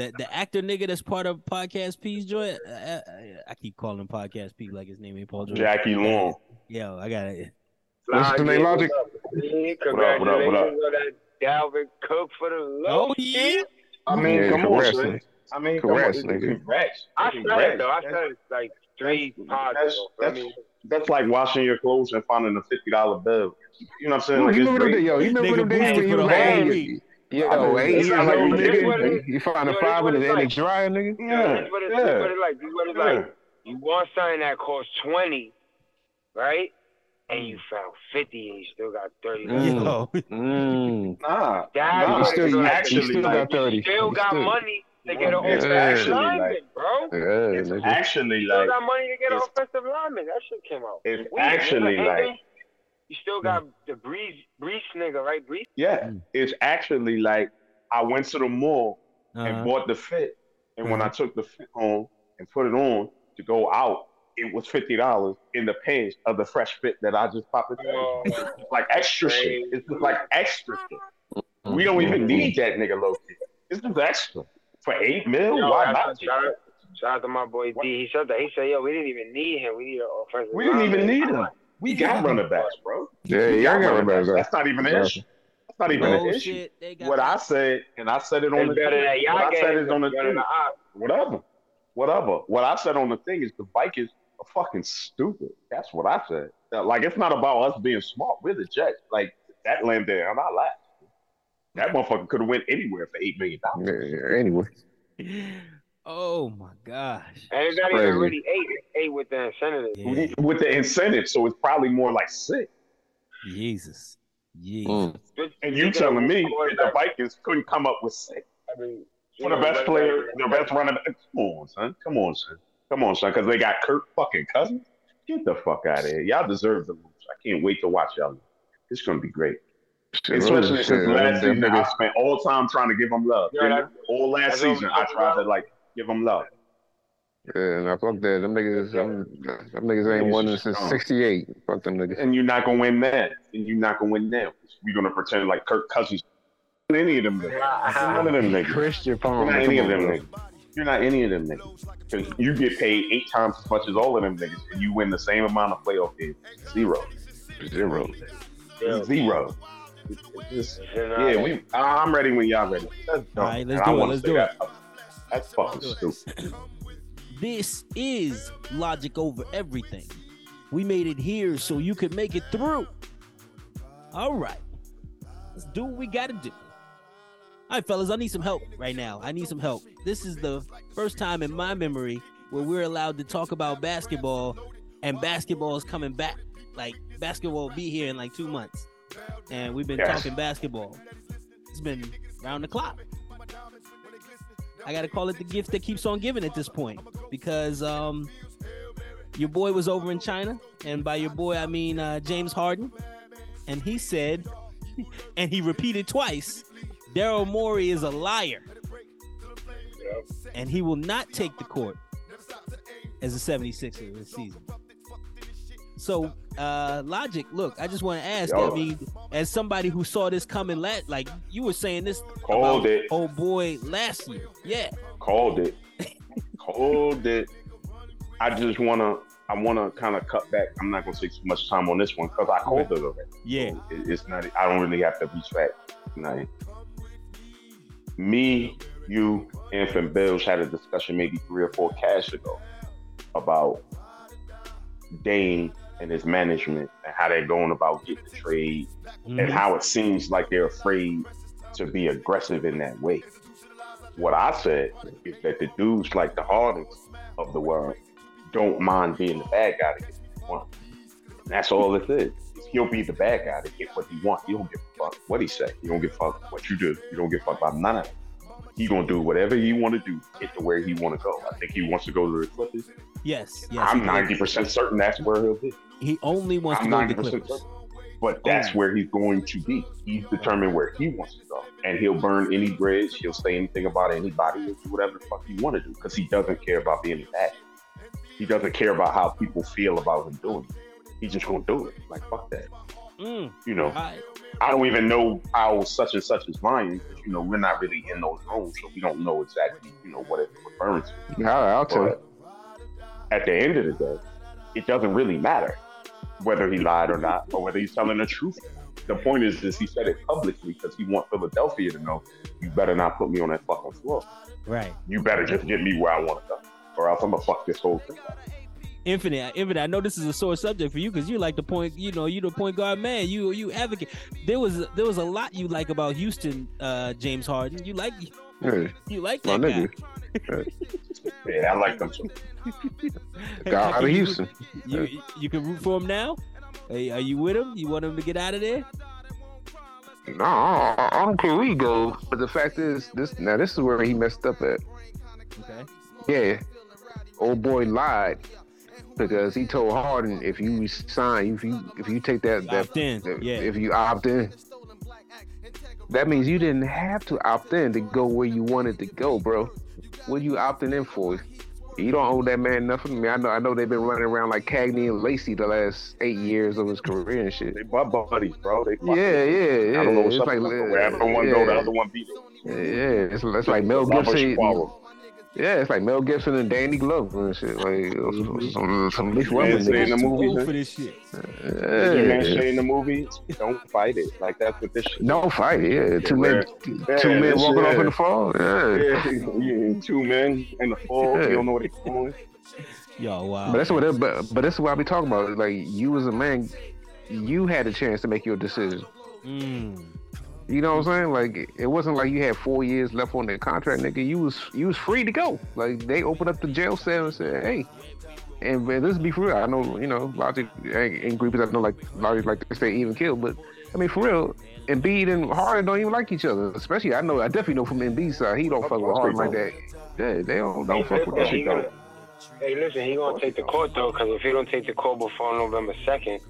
the the actor nigga that's part of Podcast P's joy. I, I, I keep calling him Podcast P like his name ain't Paul George. Jackie Long. Yo, I got it. What's the name, Logic? What up, what up, what up? Congratulations on that Dalvin Cook for the low. Oh yeah. I mean, Yeah, come congrats, son. nigga. I mean, Congrats, come on. nigga. Congrats. I said Congrats. it though. I said it like three pods that's, ago. I that's, mean, that's like washing your clothes and finding a fifty dollar bill. You know what I'm saying? Yo, Like, you it's remember them great. days, yo? You remember Nigga them days boosted when for you the had whole your- Yo, eight years like- old, this nigga. You find a yo, this five what in it's the in the like. nigga. Yeah, this what it, yeah. this what it like. This what it's Yeah. like. You want something that costs twenty, right? And you found fifty, and you still got thirty. Mm. Yo, Mm. Nah, That's nah. You still, it's you, like. you actually still like- got 30. Still You got still- money to get an It's offensive actually lineman, like- bro. Yeah, It's nigga. actually Still like got money to get an it's- offensive lineman. That shit came out. it's Weird, actually like And you still got the Breece, Breece nigga, right? Breece. yeah, Mm. it's actually like I went to the mall and uh-huh. bought the fit, and when I Uh-huh. took the fit home and put it on to go out, it was fifty dollars in the pants of the fresh fit that I just popped in. Oh, It's like extra shit. It's just like extra shit. We don't even need that nigga low key. It's just extra for eight mil. Yo, Why not? out- Shout out, shout out to my boy D. He said that. He said, "Yo, we didn't even need him. We need an offensive." We didn't even need him. We got running backs, bro. Yeah, We y'all got running running backs. That's not even an Yeah. issue. That's not even an issue. Bullshit. They What I said, and I said it on It's the better thing. y'all What I said games. is on the It's better than thing. the. Whatever. Whatever. What I said on the thing is the Vikings are fucking stupid. That's what I said. Like it's not about us being smart. We're the Jets. Like that landed on our lap. That motherfucker could have went anywhere for eight million dollars. Yeah, anyway. Oh my gosh. And it's not Crazy. even really eight. Eight with the incentive. Yeah. With the incentive, so it's probably more like six. Jesus. Jesus. Mm. And you telling me that the Vikings couldn't come up with six I mean, for the best player, the best running back? Come on, son. Come on, son. Come on, son. Because they got Kirk fucking Cousins. Get the fuck out of here. Y'all deserve to lose. I can't wait to watch y'all. It's gonna be great. Shit, Especially shit, since them- last them season, I spent all time trying to give them love. Yeah, that- all last season, I tried to like give them love. Yeah, nah, fuck that. Them niggas, them, them niggas ain't Niggas won is since '68. Fuck them niggas. And you're not gonna win that. And you're not gonna win now. We're gonna pretend like Kirk Cousins. Any of them niggas. None of them niggas. Christian You're not any of them niggas. You're not any of them niggas. Because you get paid eight times as much as all of them niggas, and you win the same amount of playoff games. Zero. Zero. Yeah. Zero. Just- yeah, we. Uh, I'm ready when y'all ready. All right, let's do it, let's say do that. That's fucking stupid. This is logic over everything. We made it here so you could make it through. All right. Let's do what we got to do. All right, fellas, I need some help right now. I need some help. This is the first time in my memory where we're allowed to talk about basketball, and basketball is coming back. Like, basketball will be here in like two months. And we've been Yes. talking basketball. It's been round the clock. I gotta call it the gift that keeps on giving at this point because um, your boy was over in China, and by your boy I mean uh, James Harden, and he said, and he repeated twice, Daryl Morey is a liar, and he will not take the court as a 76er this season. So, uh, logic. Look, I just want to ask. Yo. I mean, as somebody who saw this coming, la- like you were saying this Called it. old boy last year. Yeah, Called it. Called it. I just wanna. I wanna kind of cut back. I'm not gonna take too much time on this one because I called it already. yeah. So it- it's not. I don't really have to retract. Tonight. Me, you, Infant Bills had a discussion maybe three or four cash ago about Dame and his management and how they're going about getting the trade and Mhm. how it seems like they're afraid to be aggressive in that way. What I said is that the dudes like the hardest of the world don't mind being the bad guy to get what he wants. That's all it is. He'll be the bad guy to get what he wants. He don't give a fuck what he say. He don't give a fuck what you do. You don't give a fuck about none of it. He gonna do whatever he want to do, to get to where he want to go. I think he wants to go to the Clippers. Yes, yes. I'm ninety percent certain that's where he'll be. He only wants I'm to go to the Clippers. certain. But that's where he's going to be. He's determined where he wants to go, and he'll burn any bridge. He'll say anything about anybody. He'll do whatever the fuck he want to do because he doesn't care about being bad. He doesn't care about how people feel about him doing it. He's just gonna do it. Like fuck that. Mm, You know, all right. I don't even know how such and such is lying because you know we're not really in those rooms, so we don't know exactly you know what it's referring to. I'll, I'll tell you. At the end of the day, it doesn't really matter whether he lied or not, or whether he's telling the truth. The point is, is he said it publicly because he wants Philadelphia to know you better not put me on that fucking floor. Right. You better just get me where I want to go, or else I'm gonna fuck this whole thing. up. Infinite, Infinite. I know this is a sore subject for you because you like the point. You know, you the point guard man. You you advocate. There was there was a lot you like about Houston, uh, James Harden. You like Yeah, you like my that guy. nigga. Yeah, I like them too. Hey, out of Houston. You you can root for him now. Hey, are you with him? You want him to get out of there? No, I, I don't care where he go. But the fact is, this now this is where he messed up at. Okay. Yeah, old boy lied because he told Harden if you sign, if you if you take that that Opt in. that- Yeah. if you opt in, that means you didn't have to opt in to go where you wanted to go, bro. What are you opting in for? You don't owe that man nothing. I mean, I know I know they've been running around like Cagney and Lacey the last eight years of his career and shit. They butt buddies, bro. They Yeah, yeah, yeah. I don't know what's It's up. like wherever one go, the yeah. other one beat it. Yeah, it's, it's like Mel Gibson. Quarrel. Yeah, it's like Mel Gibson and Danny Glover and shit. Like some, some Leaf Man Rumbling say in the niggas. movie, Old man. for this shit. You man Yeah. say in the movie, don't fight it. Like that's what this shit. No fight, yeah. Two men, Yeah, two men this walking off in the fall. Yeah. Yeah, two men in the fall. Yeah. You don't know what they're doing. Yo, wow. But that's what. It, but but this is what I be talking about. Like you as a man, you had a chance to make your decision. Mm. You know what I'm saying? Like it wasn't like you had four years left on that contract, nigga. You was you was free to go. Like they opened up the jail cell and said, hey. And this be for real. I know, you know, Logic ain't, ain't groupies. I know, like Logic like to stay even kill, but I mean, for real, Embiid and Harden don't even like each other. Especially, I know, I definitely know from Embiid's side, he don't fuck with Harden they like that. Yeah, they don't don't fuck with that shit. gonna- Hey, listen, he gonna take the court though, because if he don't take the court before November second,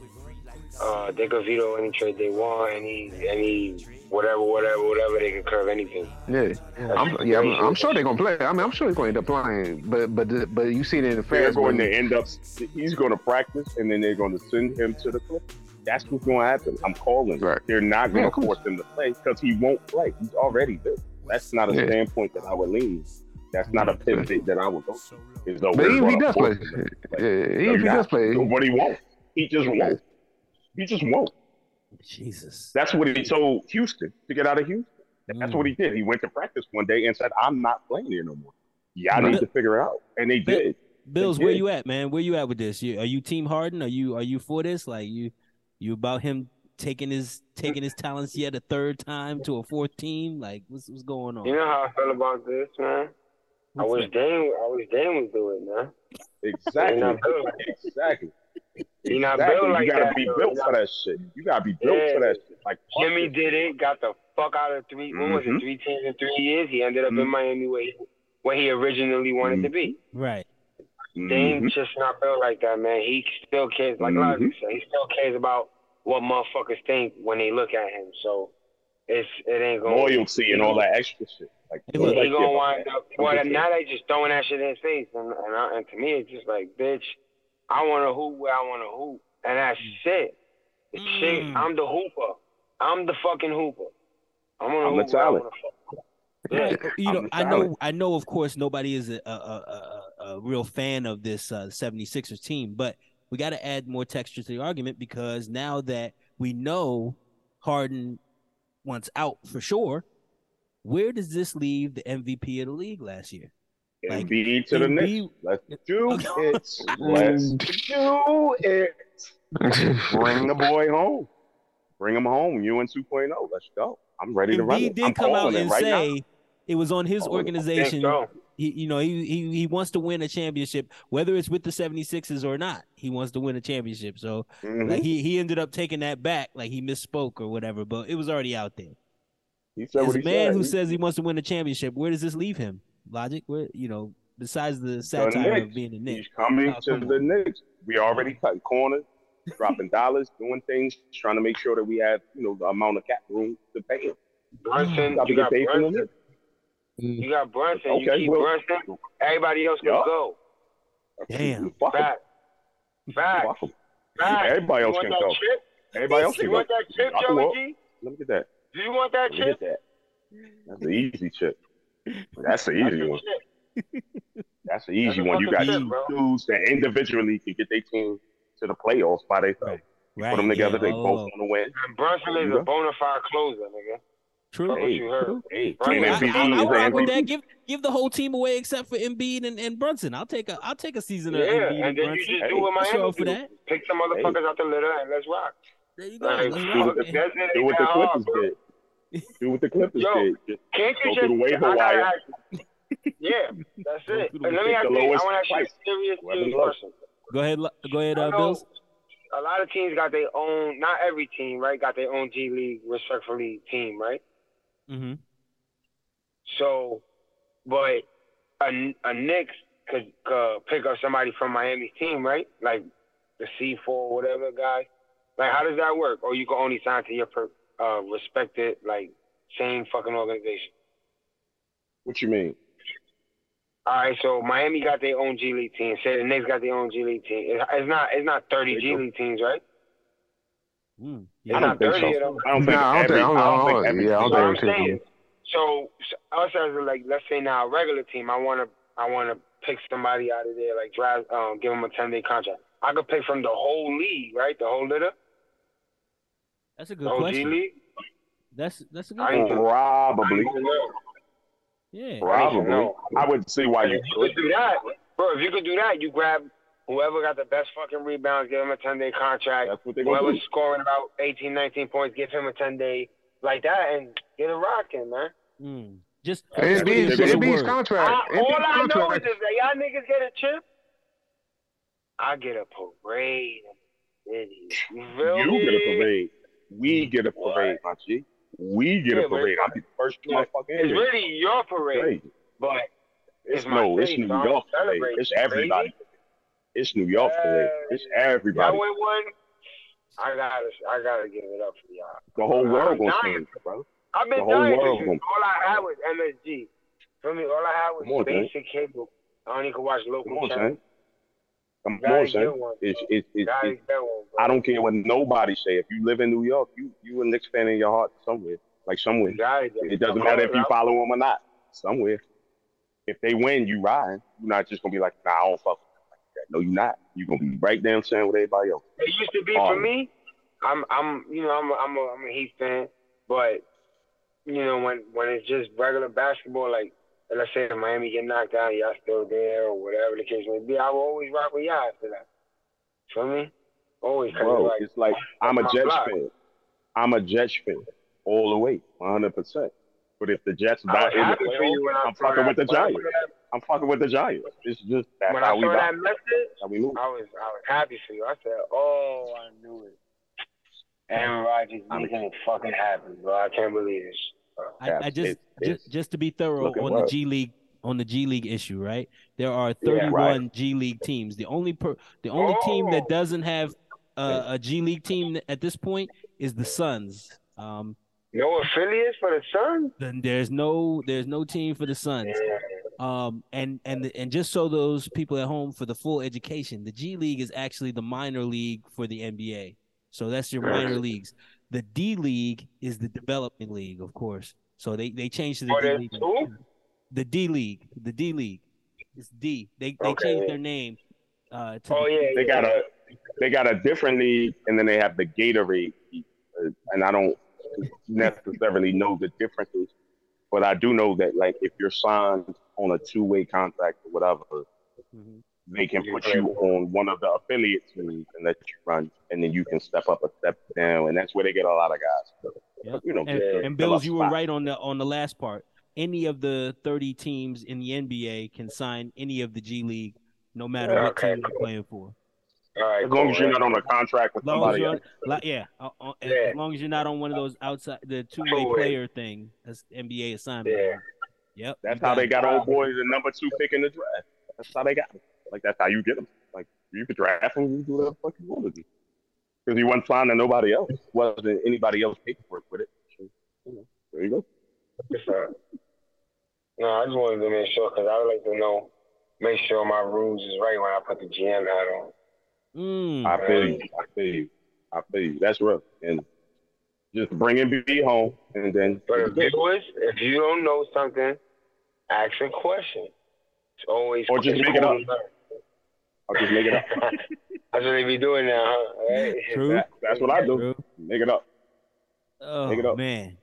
uh, they could veto any trade they want, any any whatever, whatever, whatever. They can curve anything. Yeah, I'm, yeah, I'm, I'm sure they're gonna play. I mean, I'm sure they're gonna end up playing. But but but you see it in the They're going money. to end up. He's going to practice, and then they're going to send him to the club. That's what's going to happen. I'm calling. Right. They're not going Yeah, to of force him to play because he won't play. He's already there. That's not a Yeah. standpoint that I would lean. That's not a pivot that I would go to. Is though But even if he does play, force yeah, even if he does play, nobody won't. He just won't. He just won't. Jesus. That's what he told Houston to get out of Houston. That's Mm. what he did. He went to practice one day and said, "I'm not playing here no more. Y'all But- need to figure it out." And they But- did. Bills, They where did. you at, man? Where you at with this? You, are you Team Harden? Are you are you for this? Like you you about him taking his taking his talents yet a third time to a fourth team? Like what's what's going on? You know how I feel about this, man. I What's wish that? Dame, I wish Dame was doing it, man. Exactly. He not built. exactly. He not Exactly. built like you gotta that, be though. built He for that shit. You gotta be built Yeah. for that shit. Like Jimmy did it, got the fuck out of three. What was it? Three teams in three years. He ended up in Mhm. Miami where he, where he originally wanted to be. Right. it. Dame's Mhm. just not built like that, man. He still cares, like Mhm. Logic said, he still cares about what motherfuckers think when they look at him. So it's it ain't going. Loyalty and all that extra shit. Like Hey, what look, do He care gonna wind up. I'm Well, now they just throwing that shit in his face, and and, I, and to me, it's just like, bitch, I want to hoop where I want to hoop, and that's it. It's shit. Mm. I'm the hooper. I'm the fucking hooper. I'm gonna I'm hoop where I talent. Yeah, Yeah. you know, I know, I know. Of course, nobody is a a, a, a, a real fan of this uh, 76ers team, but we got to add more texture to the argument because now that we know Harden wants out for sure, where does this leave the MVP of the league last year? Like, Embiid to the Embiid- Knicks. Let's do it. Let's do it. Bring the boy home. Bring him home. You and 2.0. Let's go. I'm ready to run Embiid it. did I'm come out calling it and right now. say it was on his Oh, organization. So. He, you know, he, he he wants to win a championship, whether it's with the 76ers or not. He wants to win a championship. So Mhm. Like he he ended up taking that back, like he misspoke or whatever, but it was already out there. He said As what a man said. who He- says he wants to win a championship, where does this leave him? Logic, where you know, besides the satire of being a Knick. He's coming Oh, to come the. Knicks. We already cutting corners, dropping dollars, doing things, trying to make sure that we have, you know, the amount of cap room to pay him. Brunson, Got you got paid Brunson. Mm. You got Brunson. you Okay, keep well- Brunson. Everybody else can Yeah. go. Damn. Fuck him. Fact. Fact. Fuck. Fact. Everybody else can go. chip? Everybody else Do can you go. want that chip, Joey. G? Let me get that. Do you want that Let chip? get that. That's the easy chip. That's the easy the one. chip. That's the easy That's one. You got fucking chip, dudes that individually can get their team to the playoffs by themselves. Right. Put them together, yeah, they all both oh. want to win. And Brunson is a bona fide closer, nigga. True. Fuck what you heard. True. Hey, True. and I, MVP I, I'll rock with that. Give give the whole team away except for Embiid and, and Brunson. I'll take a I'll take a season of Yeah, Embiid and and then you Brunson. just Hey, do what I'll Miami up for that. Pick some motherfuckers out the litter and let's rock. There you go. Like, Let's Do rock. what the, do what the Clippers did. Do what the Clippers Yo, did. Just Can't Go you through the just? waiver I gotta wire. ask. Yeah, that's it. through the- And let me ask you. I want to ask you a serious, Whoever serious question. Go ahead. Go ahead, uh, Bills. A lot of teams got their own. Not every team, right? Got their own G League respectfully team, right? Mm-hmm. So, but a, a Knicks could uh, pick up somebody from Miami's team, right? Like the C four, whatever guy. Like, how does that work? Or you can only sign to your per, uh, respected, like same fucking organization. what you mean? All right, so Miami got their own G League team. Say the Knicks got their own G League team. It's it's not it's not thirty G. League teams, right? Mm, yeah. I not don't think 30 so. of them. I don't think Nah, I don't every. think- I don't I don't know. think every Yeah, I don't team- think every. So, so us as a, like, let's say now a regular team, I want to, I want to pick somebody out of there, like draft, um, give them a ten day contract. I could pick from the whole league, right? The whole litter, That's a good whole G question. league. That's that's a good I question. Probably. Yeah. Probably. know. I would see why you If you could do that, bro. If you could do that, you grab whoever got the best fucking rebounds, give him a ten day contract. That's what they're Whoever's do. scoring about 18, 19 points, give him a ten day like that, and get it rocking, man. Mm. Just Embiid's, what they're gonna Embiid's do. contract. I, all Embiid's I know is contract. if y'all niggas get a chip, I get a parade. Idiot. You feel You get a parade. We mm-hmm. get a What? parade, my G. We get Yeah, a parade. I'll be the first Yeah, motherfucker It's really your parade, Crazy. but It's it's no, it's New so York parade. It's everybody. It's New York parade. Uh, it's y'all everybody. win one. I gotta, I gotta give it up for y'all. The whole I'm world gonna it, bro. I've been The whole dying gonna- all I had was MSG. For me, all I had was on, basic cable. I only could watch local on, channels. Come on, son. one. It's, it's, it's, it's, one. I don't care what nobody say. If you live in New York, you you a Knicks fan in your heart somewhere, like somewhere. It doesn't matter if you follow them or not. Somewhere. If they win, you ride. You're not just gonna be like, nah, I don't fuck with them like that. No, you're not. You're gonna be right down saying with everybody else. It used to be Oh. for me. I'm, I'm, you know, I'm, a, I'm, a, I'm a Heat fan, but you know, when when it's just regular basketball, like let's say the Miami get knocked out, y'all still there or whatever the case may be, I will always rock with y'all after that. Feel me? Always, Bro, like, it's like I'm a Jets block. fan. I'm a Jets fan all the way, 100. percent But if the Jets not in the happy for you when playoffs, I'm fucking with the Giants. I'm fucking with the Giants. It's just that's When I we saw that message, How we. I was I was happy for you. I said, "Oh, I knew it." Aaron Rodgers I'm- making it fucking happen, bro. I can't believe this. I, I just it- it's just just to be thorough on the. G League on the G League issue, right? There are Yeah. 31 Right. G League teams. The only per, the only team that Oh. doesn't have uh, a G League team at this point is the Suns. Um, No affiliates for the Suns. then there's no there's no team for the Suns. Um, and and the, and just so those people at home for the full education, the G League is actually the minor league for the NBA. So that's your minor leagues. The D League is the development league, of course. So they they changed to the Oh, D League. two? The D League, the D League, it's D. They they Okay. changed their name. Uh, to Oh yeah, They got a they got a different league, and then they have the Gatorade, league. Uh, and I don't necessarily know the differences, but I do know that like if you're signed on a two way contract or whatever, Mhm. They can put you on one of the affiliate teams and let you run, and then you can step up a step down, and that's where they get a lot of guys. Yep. You know, And, just to and Bills, you were right on the on the last part. Any of the 30 teams in the NBA can sign any of the G League, no matter what Okay. team they're playing for. All right, As long as you're not on a contract with As long somebody else. like, yeah, uh, uh, Yeah. as long as you're not on one of those outside the two way player thing, that's NBA assignment. Yeah. Yep. That's how they got old boy the number two pick in the draft. That's how they got him. Like that's how you get him. Like you could draft him, you do whatever the fuck you want to do. Because he wasn't signed to nobody else. Wasn't anybody else paperwork with it. So, you know, there you go. Yes. No, I just wanted to make sure because I would like to know, make sure my rules is right when I put the GM hat on. Mm. I feel you. I feel you. I feel you. That's rough. And just bringing B home, and then But if viewers, if you don't know something, ask a question. It's always Or just make it cool up. learn. I'll just make it up. That's what they be doing now, huh? Right? True. That- that's what I do. True. Make it up. Oh Take it up. man,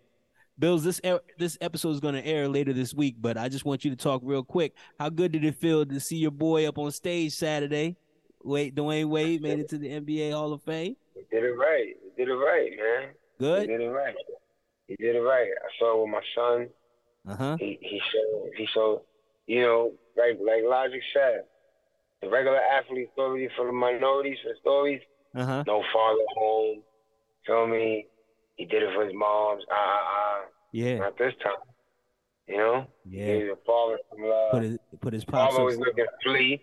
Bills, this air, this episode is going to air later this week, but I just want you to talk real quick. How good did it feel to see your boy up on stage Saturday? Wait, Dwyane Wade made it to the NBA Hall of Fame. He did it right. He did it right, man. Good. He Good. did it right. He did it right. I saw it with my son. Uh huh. He he showed he showed you know, like like Logic said, the regular athlete story for the minorities for stories, Uh huh. no father home. Feel me? He did it for his moms. Ah ah ah. Yeah. Not this time. You know? He Yeah. father some love. Put his put his pops. father was looking flea.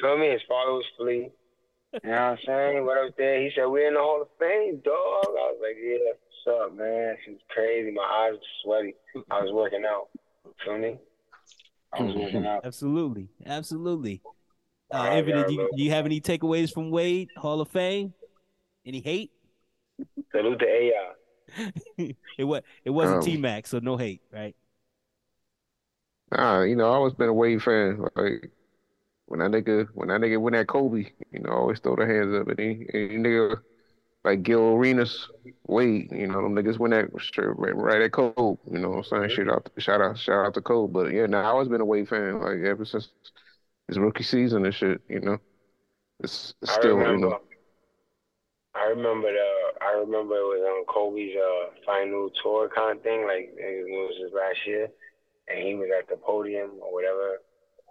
Feel me? His father was flea. You know what I'm saying? What up there? He said, We're in the Hall of Fame, dog. I was like, Yeah, what's up, man? She's crazy. My eyes were sweaty. I was working out. Feel me? I was working out. Absolutely, absolutely. Uh, Alright, Evan, do you, do you have any takeaways from Wade Hall of Fame? Any hate? Salute to AI. it was it wasn't Um, T Mac, so no hate, right? Nah, you know, I always been a Wade fan. Like when that nigga, when that nigga win that Kobe, you know, I always throw their hands up. And any, any nigga like Gil Arenas, Wade, you know, them niggas win that straight right, right at Kobe. You know what I'm saying? Shout out, shout out, shout out to Kobe. But yeah, nah, I always been a Wade fan. Like ever since his rookie season and shit. You know, it's, it's I still, you know, I remember the. I remember it was on Kobe's uh, final tour kind of thing. Like it was his last year, and he was at the podium or whatever.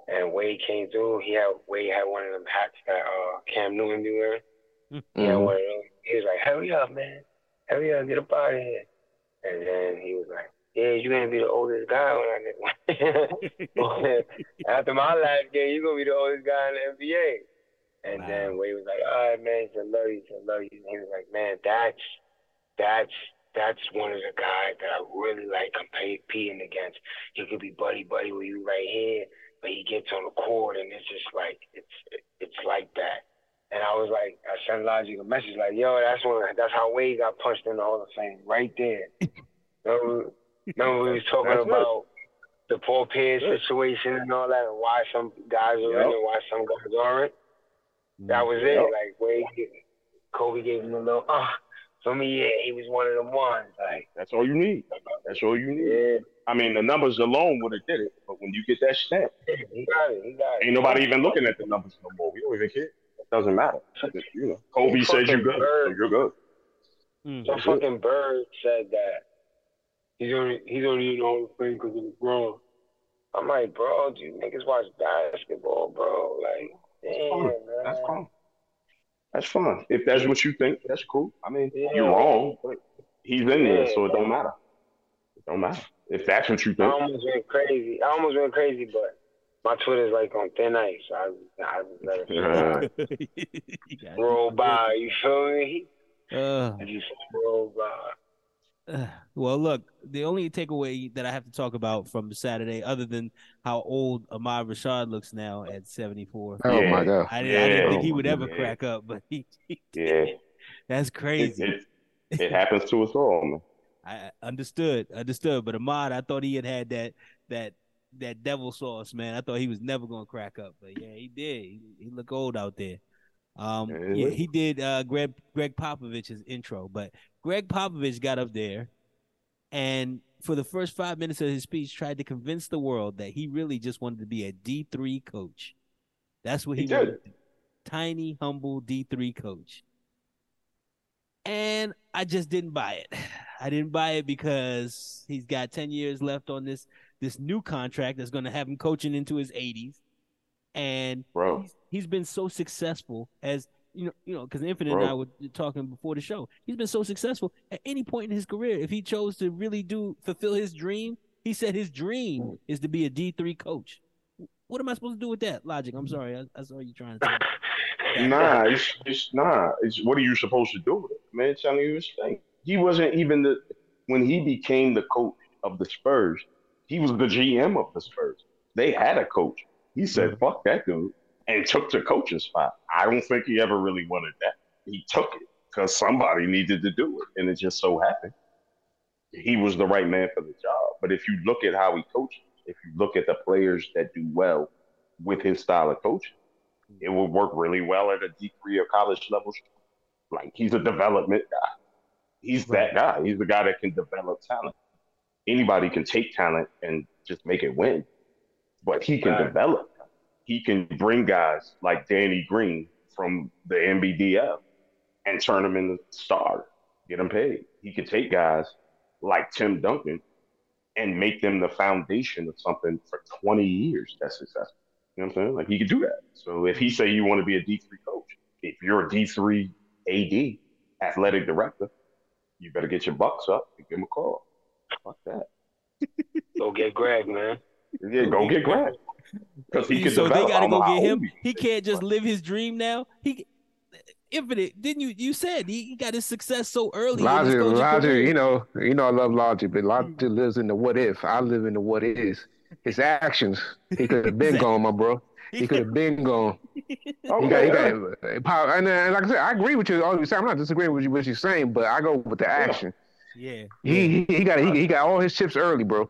And Wade came through. He had Wade had one of them hats that uh, Cam Newton be wearing. He had one of them. He was like, "Hurry up, man! Hurry up, get up out of here!" And then he was like, "Yeah, you're gonna be the oldest guy when I get After my last game, you're gonna be the oldest guy in the NBA." And Wow. then Wade was like, "All right, man, said, love you, said, love you." And he was like, "Man, that's that's that's one of the guys that I really like competing against. He could be buddy buddy with you right here, but he gets on the court and it's just like it's it's like that." And I was like, I sent Logic a message like, "Yo, that's when that's how Wade got punched in the Hall of Fame, right there." remember we was talking That's it. about the Paul Pierce Good. situation and all that, and why some guys are in and why some guys aren't. That was it. Yep. Like Wade, Kobe gave him a little. Ah, for me, yeah, he was one of the ones. Like, That's all you need. That's all you need. yeah, I mean, the numbers alone would have did it, but when you get that stamp, he got it. He got it. ain't nobody even looking at the numbers no more. We don't even care. It doesn't matter. You know, Kobe says you're good, so you're good. Mm. Some fucking bird said that he's only he's only in the Hall of Fame because of LeBron. I'm like, bro, do you niggas watch basketball, bro? Like, damn, fine. man. That's fine. That's fine. If that's what you think, that's cool. I mean, Yeah. you're wrong, but he's in there, Yeah. so it don't matter. It don't matter. If that's what you think. I almost went crazy. I almost went crazy, but my Twitter's like on thin ice. I I just let it Yeah. roll by. You feel me? Uh, I just roll by. Uh, well, look, the only takeaway that I have to talk about from Saturday, other than how old Ahmad Rashad looks now at 74, Oh Yeah. my god. I, didn't, I didn't think he would ever Yeah. crack up, but he, he yeah, that's crazy. it, it happens to us all, man. I I understood, understood. But Ahmad, I thought he had had that that that devil sauce, man. I thought he was never gonna crack up, but yeah, he did. He, he looked old out there. Um, Yeah, yeah, he he did. Uh, Gregg Gregg Popovich's intro, but Gregg Popovich got up there, and for the first five minutes of his speech, tried to convince the world that he really just wanted to be a D three coach. That's what he, He wanted. Tiny, humble D three coach. And I just didn't buy it. I didn't buy it because he's got 10 years left on this this new contract that's going to have him coaching into his 80s. And Bro. he's, he's been so successful as you know, you know, because Infinite and I were talking before the show. He's been so successful at any point in his career. If he chose to really do fulfill his dream, he said his dream is to be a D three coach. What am I supposed to do with that logic? I'm sorry, I, I saw you trying to. Say. Nah, it's, it's nah. It's what are you supposed to do with it? Man, telling you his thing. He wasn't even the when he became the coach of the Spurs. He was the GM of the Spurs. They had a coach. He said, "Fuck that dude," and took the coaching spot. I don't think he ever really wanted that. He took it because somebody needed to do it, and it just so happened he was the right man for the job. But if you look at how he coaches, if you look at the players that do well with his style of coaching, it will work really well at a D three or college level. Like he's a development guy. He's that guy. He's the guy that can develop talent. Anybody can take talent and just make it win, but he can Right. develop. He can bring guys like Danny Green from the NBDL and turn them into stars, get them paid. He could take guys like Tim Duncan and make them the foundation of something for 20 years that's successful. You know what I'm saying? Like he could do that. So if he say you want to be a D3 coach, if you're a D3 AD, athletic director, you better get your bucks up and give him a call. Fuck that. Go get Gregg, man. Yeah, go get Gregg. Because he can so they gotta I'm go get him. He can't just live his dream now. He infinite. Didn't you? You said he, he got his success so early. Logic, logic, you know, you know, I love logic, but logic mm. lives in the what if. I live in the what is. His actions, he could have been Exactly. gone, my bro. He could have been gone. Oh, He got, he got power. And, and like I said, I agree with you. All you say, I'm not disagreeing with you what you're saying, but I go with the action. Yeah. He, he he got he, he got all his chips early, bro.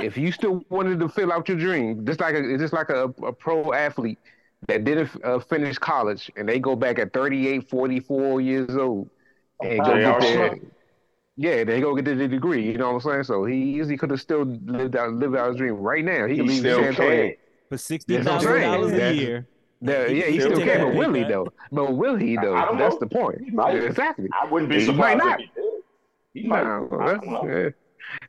If you still wanted to fill out your dream, just like a just like a, a pro athlete that didn't uh, finish college and they go back at 38, 44 years old and go get are their yeah, they go get the degree. You know what I'm saying? So he easily could have still lived out lived out his dream right now. He, He could leave still San Antonio. can. For sixty That's what I'm thousand dollars a year. The- He- yeah, he he still take can, that but will he though? But will he though? That's know. the point. Might. Exactly. I wouldn't be He surprised might if not. he did. He might. Nah,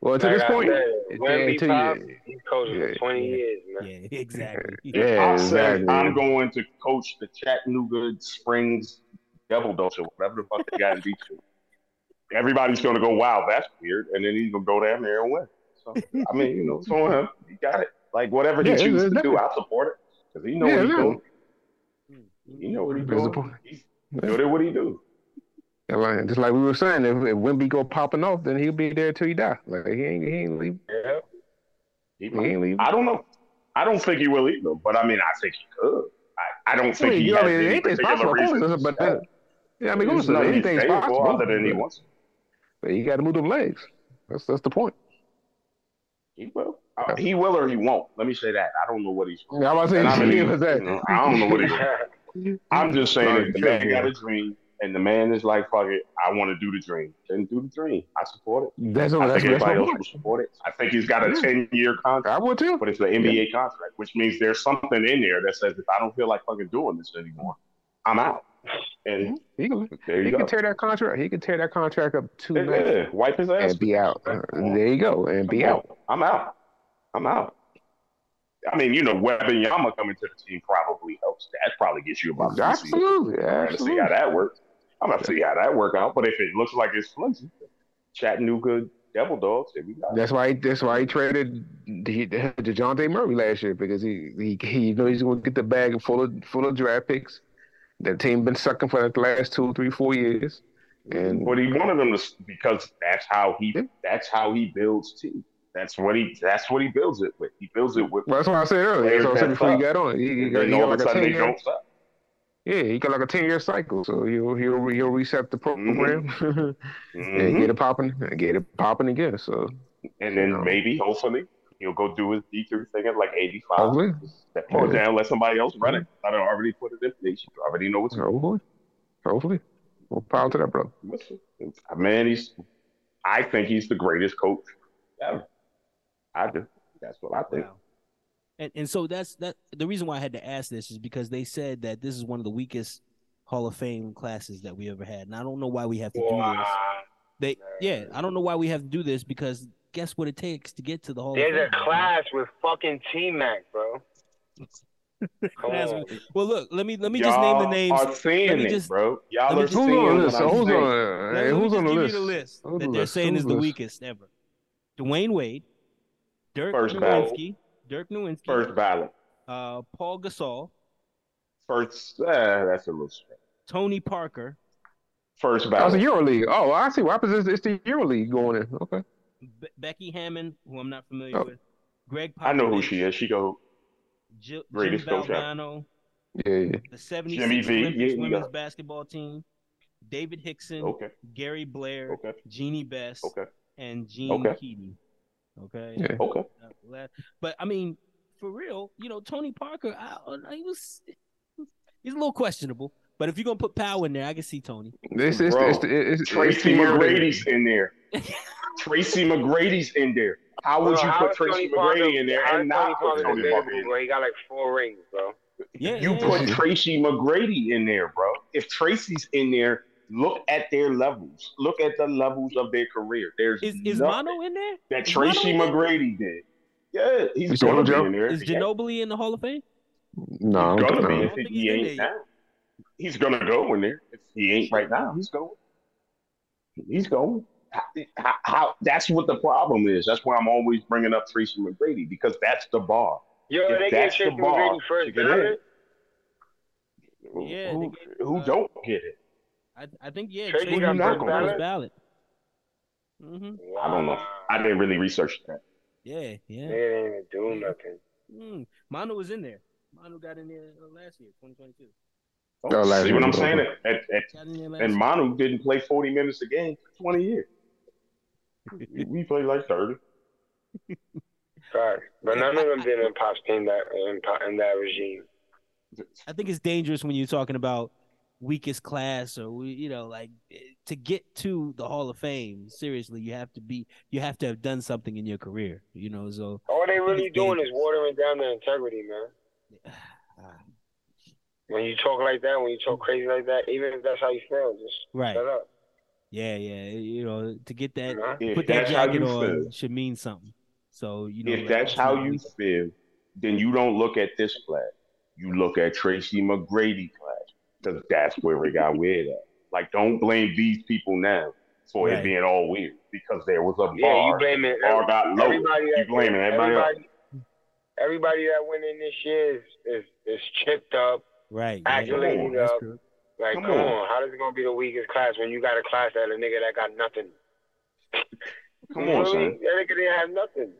well, I that's- don't know. yeah. Well, to Like this I point, said, yeah, Wemby Pop, you- he's coaching yeah. for 20 years, man. Yeah, exactly. yeah, I said exactly. I'm going to coach the Chattanooga Springs Devil Dogs or whatever the fuck they got in Beach. Everybody's going to go, wow, that's weird. And then he's going to go down there and win. So, I mean, you know, it's on him. He got it. Like, whatever he Yeah, chooses to do, I support it. Because he knows Yeah, what he's yeah. doing. He know what he's There's doing. point. He's good at what he do. And like, just like we were saying, if, if Wemby go popping off, then he'll be there till he die. Like he ain't, he ain't leave. Yeah. He He ain't leave. I don't know. I don't think he will either. But, I mean, I think he could. I, I don't I think mean, he has I mean, any anything's possible, of reason. course, to but say. that, yeah, I mean, listen, anything's possible. other than he wants. But you got to move them legs. That's that's the point. He will. Uh, he will or he won't. Let me say that. I don't know what he's. Yeah, I was saying, And I, mean, he you know, I don't know what he's. I'm just saying, if the man got a dream and the man is like, "Fuck it, I want to do the dream," then do the dream. I support it. That's I what that's, think that's everybody else will support it. I think he's got a 10 year contract, I would too. but it's an NBA contract, which means there's something in there that says if I don't feel like fucking doing this anymore, I'm out. And He can, he you can tear that contract. He can tear that contract up two Yeah, yeah, wipe his ass. and be out. Uh, there you go, and be I'm out. I'm out. I'm out. I mean, you know, Yama coming to the team probably helps. That probably gets you about. Absolutely, I'm gonna see how that works. I'm gonna see how that work out. But if it looks like it's flimsy, Chattanooga Devil Dogs, here we go. That's why. That's why he traded the Dejounte Murray last year because he he he knows he's going to get the bag full of full of draft picks. That team been sucking for the last two, three, four years. And but he wanted them to because that's how he Yeah. that's how he builds teams. That's what he that's what he builds it with. He builds it with. well, that's what I said earlier. That's what I said before you got on. He, he then he all of a sudden they don't suck. Yeah, he got like a ten year cycle. So he'll he'll he'll reset the program and Mhm. get it popping, and get it popping again. So And then No. maybe, hopefully, he'll go do his D three thing at like eighty five. hopefully, That pull it Yeah. down, let somebody else run it. I don't already put it in place. You already know what's hopefully, hopefully, we'll power to that, bro. Man, he's. I think he's the greatest coach ever. I do. That's what I think. Wow. And and so that's that. The reason why I had to ask this is because they said that this is one of the weakest Hall of Fame classes that we ever had, and I don't know why we have to do this. They yeah, I don't know why we have to do this because guess what it takes to get to the Hall There's of Fame. There's a class with fucking T Mac, bro. Come on. Well, look, let me let me just name the Y'all names. Are seeing Let me it, bro. Y'all let me are just- Who's seeing on the list? Who's on? Uh, let Hey, me who's just on the give list? you the list Who's that they're list? saying Who's is the the list? weakest ever. Dwyane Wade, Dirk First. Nowitzki, Dirk Nowitzki, First ballot. uh, Paul Gasol, First. Uh, that's a little strange. Tony Parker, First Oh, it's the. EuroLeague. Oh, I see. What happens is it's the EuroLeague going in. Okay. Be- Becky Hammon, who I'm not familiar Oh. with, Gregg Popovich, I know who she is. She go. Jill, Greatest Jim coach ever. Valvano, Yeah, yeah. the 76 Jimmy V, Olympics yeah, you women's basketball team, David Hixon, Okay. Gary Blair, Okay. Jeannie Best, Okay. and Gene Okay. Keady. Okay. Yeah. Okay. Uh, But I mean, for real, you know, Tony Parker, I, I- he was he's a little questionable. But if you're gonna put Powell in there, I can see Tony. This is it's, it's, it's, Tracy it's- McGrady's in there. Tracy McGrady's in there. How would Bro, you how put Tracy Tony Parker- McGrady in there and is Tony not put Tony Parker bro? He got like four rings, bro. Yeah, You yeah, put yeah. Tracy McGrady in there, bro. If Tracy's in there, look at their levels. Look at the levels of their career. There's Is is nothing Manu in there? that is Tracy in there? McGrady did. Yeah, he's You saw gonna him, be in there. Is Yeah, Ginobili in the Hall of Fame? no, he's gonna be if I he ain't now. He's gonna go in there. If he ain't right now, he's going. He's going. How, how, that's what the problem is. That's why I'm always bringing up Tracy McGrady because that's the bar. Yo, If they gave that's the Tracy bar McGrady first get in, ballot. Yeah, who, they gave, who uh, don't get it? I I think yeah, Tracy Tracy got got first first ballot? ballot. hmm I don't know. I didn't really research that. Yeah, yeah. They didn't even do nothing. Mm. Manu was in there. Manu got in there uh, last year, 2022. Oh, last see year what I'm saying? over. At, at, Got in and year. Manu didn't play 40 minutes a game for 20 years. we played like 30. Sorry, but none of them been in Pop's team that in, in that regime. I think it's dangerous when you're talking about weakest class or we- you know like eh, to get to the Hall of Fame. Seriously, you have to be you have to have done something in your career. You know, so All they really it's doing is watering down their integrity, man. ah, When you talk like that, when you talk crazy like that, even if that's how you feel, just right. shut up. Yeah, yeah. You know, to get that You? If put that jacket on feel, should mean something. So you know, if like, that's how you feel, then you don't look at this class. You look at Tracy McGrady class because that's where it got weird at. Like, don't blame these people now for Right. it being all weird because there was a Yeah, you bar. blaming bar got low. everybody. You That, blaming everybody else. everybody, everybody that went in this year is, is, is chipped up. right, Accolades that's up. true. Like, Come come, on. on. how is it gonna be the weakest class when you got a class that a nigga that got nothing? Come You on, know what I son. mean? That nigga didn't have nothing.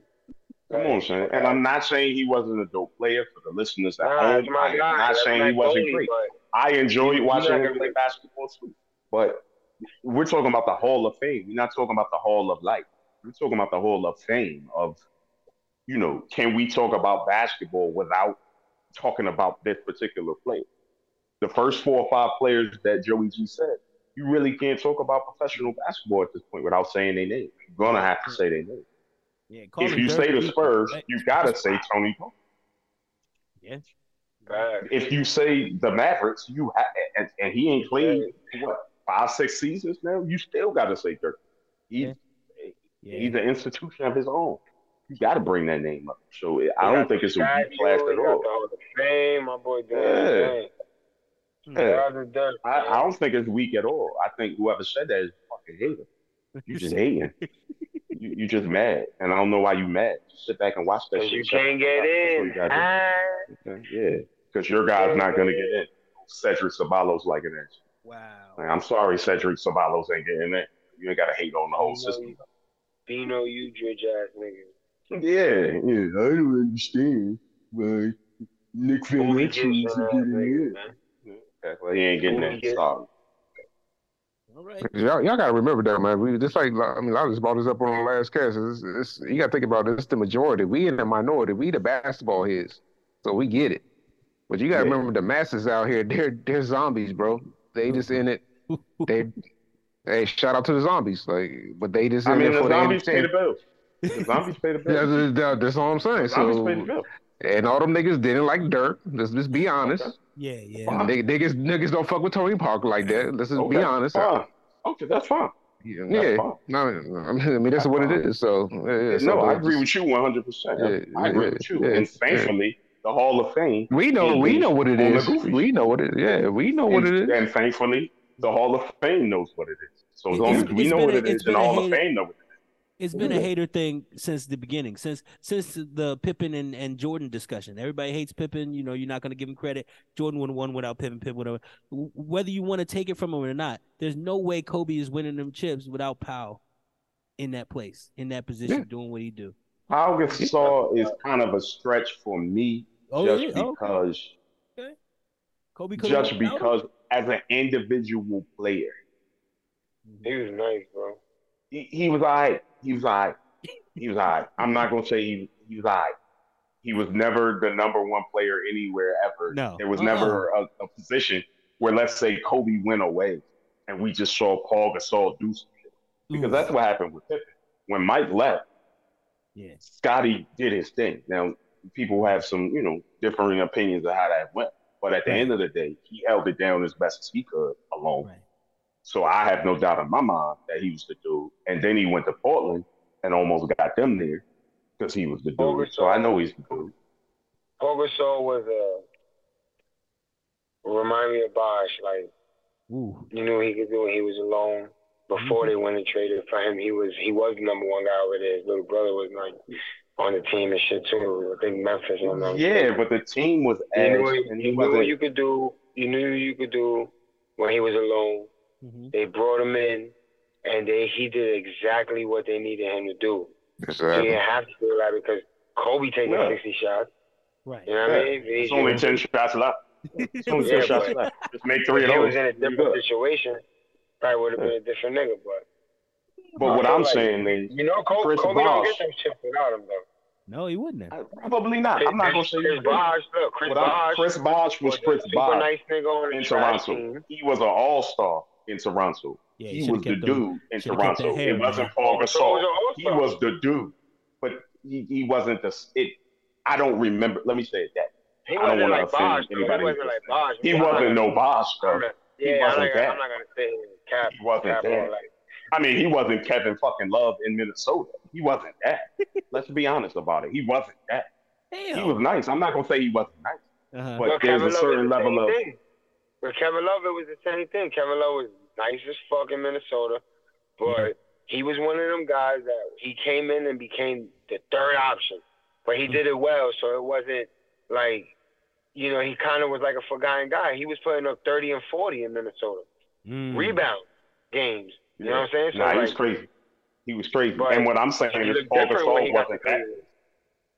Come on, son. And I'm not saying he wasn't a dope player for the listeners at Nah, home. I'm not saying he wasn't goalie, great. I enjoyed watching him play basketball too. But we're talking about the Hall of Fame. We're not talking about the Hall of Life. We're talking about the Hall of Fame of, you know, can we talk about basketball without talking about this particular player? The first four or five players that Joey G said, you really can't talk about professional basketball at this point without saying their name. You're gonna have to mm. say their name. Yeah, If you Dirk say the Spurs, Right. you gotta say Tony Parker. Yeah. bad. if you say the Mavericks, you ha- and, and he ain't played what five six seasons now. You still got to say Dirk. He's Yeah. Yeah. he's an institution of his own. You got to bring that name up. So it, I He don't think it's a weak statue, class at all. the Fame, my boy doing Yeah. his thing. Yeah. Shout out to Dirk, I. I don't think it's weak at all. I think whoever said that is fucking hater. You just hating. you you just mad, and I don't know why you mad. Just sit back and watch that shit. you can't get in. you gotta do. Ah. Okay, Yeah, because your guy's not gonna get in. Cedric Ceballos like an ass. Wow. Like, I'm sorry, Cedric Ceballos ain't getting in. You ain't got to hate on the whole system. Dino Udrich ass nigga. Yeah, yeah, I don't understand why Nick Van Booty Exel Gibson isn't getting nigga, in. man. Exactly, he ain't getting Booty in. Gibson. Sorry. All right. Y'all, y'all gotta remember that, man. We just like I mean, I just brought this up on the last cast. It's, it's, you gotta think about this. The majority, we in the minority. We the basketball heads, so we get it. But you gotta Yeah. remember the masses out here. They're they're zombies, bro. They just in it. They, hey, shout out to the zombies. Like, but they just in I mean, it the for the zombies pay the bills. The zombies pay the Yeah, bills. that- that- that's all I'm saying. The zombies pay the So, bills. and all them niggas didn't like Dirk. Let's just be honest. Okay. Yeah, yeah. Fine. Niggas, niggas don't fuck with Tony Parker like that. Let's just be honest. Fine. Okay, that's fine. Yeah, That's yeah. fine. No, I mean that's That's what fine. it is. So yeah, yeah, so no, I just- agree with you 100. percent Yeah, I agree yeah, with you. yeah, and yeah. thankfully, the Hall of Fame. We know, we know what it On the is. Goofies. We know what it. Yeah, we know what it is. and thankfully, the Hall of Fame knows what it is. So as long as we know what it's and been the Hall of Fame knows what it is. It's been a hater thing since the beginning, since since the Pippen and, and Jordan discussion. Everybody hates Pippen. You know, you're not going to give him credit. Jordan would have won without Pippen. Pippen would have. Whether you want to take it from him or not, there's no way Kobe is winning them chips without Powell in that place, in that position, Yeah. doing what he do. Pau Gasol is kind of a stretch for me, Oh just yeah, oh, because, Kobe could've just won without because as an individual player, He was nice, bro. He, he was all right. He was all right. He was all right. I'm not gonna say he, he was all right. He was never the number one player anywhere ever. No. There was Uh-uh. never a, a position where, let's say, Kobe went away and we just saw Paul Gasol do some shit. Because Ooh, that's what happened with Pippen. When Mike left, yeah. Scotty did his thing. Now, people have some, you know, differing opinions of how that went. But at the Right. end of the day, he held it down as best as he could alone. Right. So I have no doubt in my mind that he was the dude. And then he went to Portland and almost got them there because he was the dude. So I know he's the dude. Paul Gasol was uh, remind me of Bosh. Like Ooh. you knew he could do it. He was alone. Before they went and traded for him, he was he was the number one guy over there. His little brother was like on the team and shit too. I think Memphis. if I'm Yeah, mistaken. but the team was you ass, knew, what- and you he knew what you could do. You knew you could do when he was alone. Hmm They brought him in, and they he did exactly what they needed him to do. He didn't have to do that because Kobe taking Yeah. 60 shots. Right. You know what Yeah. I mean? It's only ten shots left. It's only ten Yeah, shots left. Just make three of he those. was in a different situation, probably would have been a different nigga. But But what I feel I'm like- saying is, you know, Kobe, Chris Kobe don't Bosh. get them chips without him though. No, he wouldn't have. probably not. I'm not gonna say Chris. Bosh. Look, Chris Bosh Chris Bosh was was Chris a super Bosh nice nigga on the in Toronto. team. He was an all star in Toronto. Yeah, he should've was the kept them- dude in should've Toronto. hair, it wasn't man. Paul Gasol. He was the dude, but he, he wasn't the it. I don't remember. Let me say it that He I don't wasn't wanna like offend Bosh. though. He anybody wasn't like Bosh. he I'm wasn't gonna- no Bosh I'm though. not- He Yeah, I'm wasn't gonna, that. I'm not gonna say cap. He wasn't cap that. like, I mean, he wasn't Kevin fucking Love in Minnesota. He wasn't that. Let's be honest about it. He wasn't that. He was nice. I'm not gonna say he wasn't nice, Uh-huh. but But there's Kevin a certain is the level of thing. With Kevin Love, it was the same thing. Kevin Love was nice as fuck in Minnesota, but he was one of them guys that he came in and became the third option. But he did it well, so it wasn't like, you know, he kind of was like a forgotten guy. He was putting up 30 and 40 in Minnesota. Mm. Rebound games. You know what I'm saying? So Nah, he was like, crazy. He was crazy. And what I'm saying is Paul Gasol wasn't that.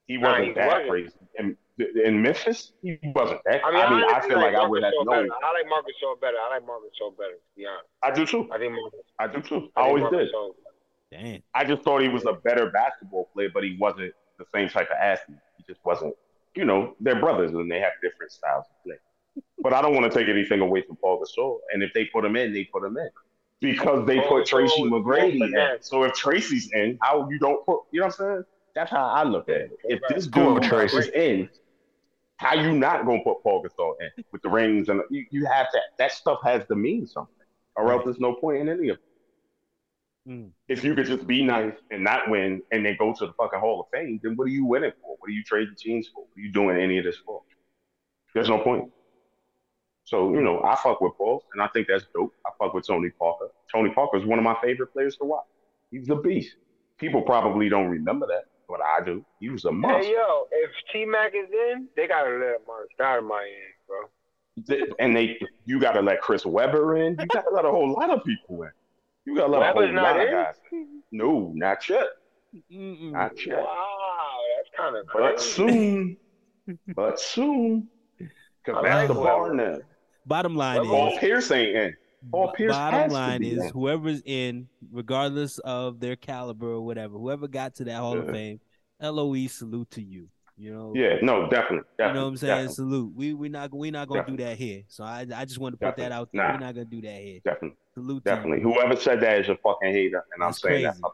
He wasn't he that wasn't. crazy. In, in Memphis, he wasn't that. I mean, I, I mean, I honestly feel like I would have known. I like Marcus Gasol better. I like Marcus Gasol better. To be honest, I do too. I think Marcus. I do too. I I always Marcus did. Gasol- Damn. I just thought he was a better basketball player, but he wasn't the same type of athlete. He just wasn't. You know, they're brothers and they have different styles of play. But I don't want to take anything away from Paul Gasol. And if they put him in, they put him in because they Paul put Gasol Tracy McGrady in. So if Tracy's in, how you don't put? You know what I'm saying? That's how I look at it. If this Go dude Tracy. is in, how you not gonna put Paul Gasol in with the rings and you, you have to? That stuff has to mean something, or else there's no point in any of it. Mm. If you could just be nice and not win and then go to the fucking Hall of Fame, then what are you winning for? What are you trading teams for? What are you doing any of this for? There's no point. So, you know, I fuck with Paul and I think that's dope. I fuck with Tony Parker. Tony Parker is one of my favorite players to watch. He's a beast. People probably don't remember that, but I do. He was a monster. Hey yo, if T Mac is in, they gotta let Mark Stoudemire in, my end, bro. and they you gotta let Chris Webber in. You gotta let a whole lot of people in. You gotta let a whole not lot of guys in. No, not yet. Mm-mm. Not yet. Wow, that's kind of But soon. but soon. Because that's the like bar now. Bottom line Paul is, Pierce ain't in. Paul Pierce bottom line is, in. whoever's in, regardless of their caliber or whatever, whoever got to that Hall of Fame, LOE salute to you. You know, Yeah, no, definitely. definitely you know what I'm saying? Definitely, Salute. We we not we not gonna do that here. So I I just want to put that out there. Nah. We're not gonna do that here. definitely, Salute definitely. Whoever said that is a fucking hater, and I'm saying crazy. that.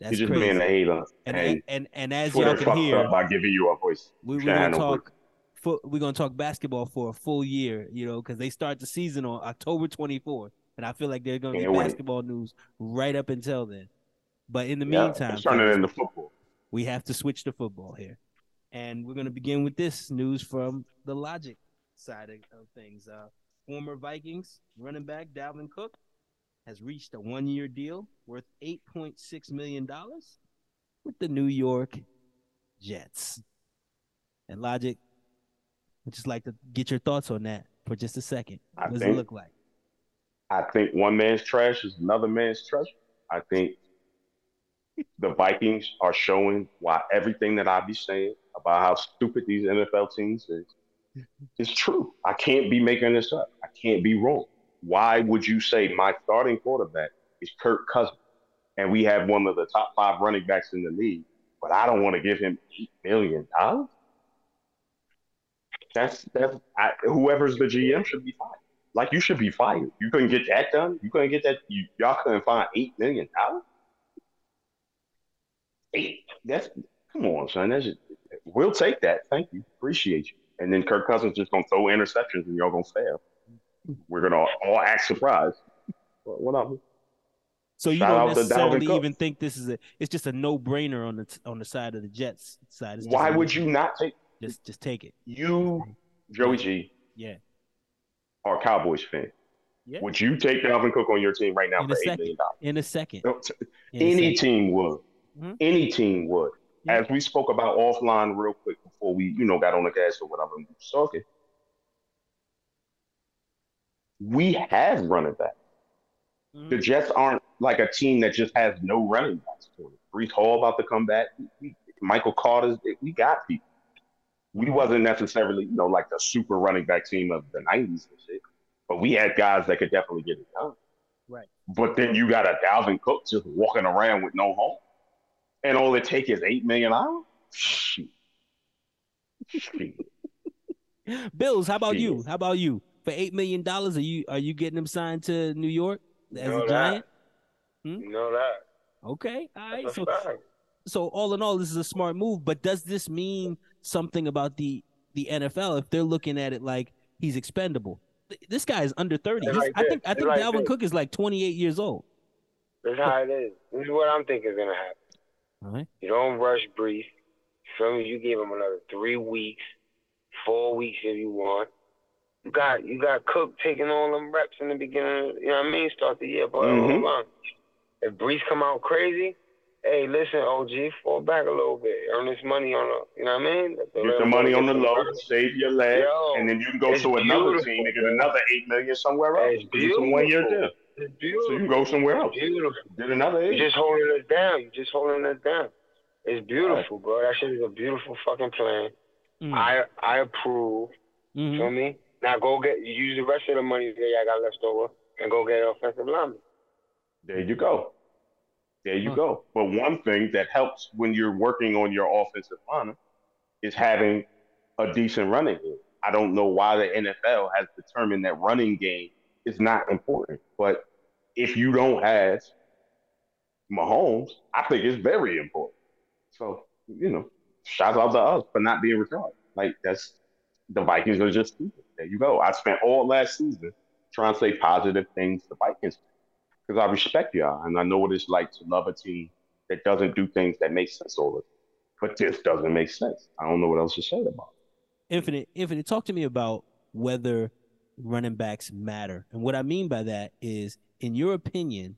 That's You're just crazy. being a hater. and, And, and and as Twitter y'all can hear, by giving you a voice. we, we're gonna talk. Fo- we're gonna talk basketball for a full year, you know, because they start the season on October 24th, and I feel like they're gonna get wait. basketball news right up until then. But in the Yeah, meantime, turning fellas, into football. we have to switch to football here, and we're gonna begin with this news from the Logic side of, of things. Uh, former Vikings running back Dalvin Cook has reached a one-year deal worth 8.6 million dollars with the New York Jets. And Logic, I'd just like to get your thoughts on that for just a second. I What does it look like? I think one man's trash is another man's treasure. I think the Vikings are showing why everything that I be saying about how stupid these NFL teams is is true. I can't be making this up. I can't be wrong. Why would you say my starting quarterback is Kirk Cousins, and we have one of the top five running backs in the league, but I don't want to give him eight million dollars. That's that's I, whoever's the GM should be fired. Like you should be fired. You couldn't get that done. You couldn't get that. You, y'all couldn't find eight million dollars. Eight. That's come on, son. That's we'll take that. Thank you. Appreciate you. And then Kirk Cousins just gonna throw interceptions and y'all gonna fail. We're gonna all act surprised. What, what up? So you Shout don't out to Dalvin necessarily even think this is a it's just a no brainer on the on the side of the Jets side. Just Why would you not take just just take it? you, Joey G, Yeah. are a Cowboys fan? Yeah. Would you take Dalvin Cook on your team right now In for a eight second. dollars? In a second. No, t- In a Any second. team would. Mhm. Any team would. Yeah. As we spoke about offline real quick before we, you know, got on the gas or whatever we was talking. We have running back. Mhm. The Jets aren't like a team that just has no running backs. Breece Hall about to come back. We- Michael Carter's. We got people. We wasn't necessarily, you know, like the super running back team of the '90s and shit, but we had guys that could definitely get it done. Right. But then you got a Dalvin Cook just walking around with no home, and all it take is eight million dollars. Shit. Shit. Bills, how about you? How about you? For eight million dollars, are you are you getting him signed to New York as Know a that. giant? You know that. Okay, all right. That's So so all in all, this is a smart move. But does this mean something about the the NFL if they're looking at it like he's expendable? This guy is under thirty. It's He's- like I think I think like Dalvin this. Cook is like twenty eight years old. This is how it is. This is what I'm thinking is gonna happen. All right. You don't rush Breece. Feel me? You give him another three weeks, four weeks if you want. You got you got Cook taking all them reps in the beginning. You know what I mean? Start the year, but Mhm. hold on. If Breece come out crazy, hey, listen, OG, fall back a little bit. Earn this money on the. You know what I mean? Let Get the money on the low, Yo, save your leg, and then you can go to another beautiful, team and get another eight million somewhere else. It's Get some one year beautiful. deal. It's So you can go somewhere else. Beautiful. Did another You're just holding us down. You're just holding us down. It's beautiful, bro. That shit is a beautiful fucking plan. Mm. I I approve. Mhm. Feel me? Now go get use the rest of the money that y'all got left over and go get an offensive lineman. There you go. There you go. But one thing that helps when you're working on your offensive line is having a decent running game. I don't know why the NFL has determined that running game is not important. But if you don't have Mahomes, I think it's very important. So, you know, shout out to us for not being retarded. Like that's the Vikings are just stupid. There you go. I spent all last season trying to say positive things to Vikings because I respect y'all and I know what it's like to love a team that doesn't do things that make sense all the time. But this doesn't make sense. I don't know what else to say about it. Infinite, Infinite, talk to me about whether running backs matter. And what I mean by that is, in your opinion,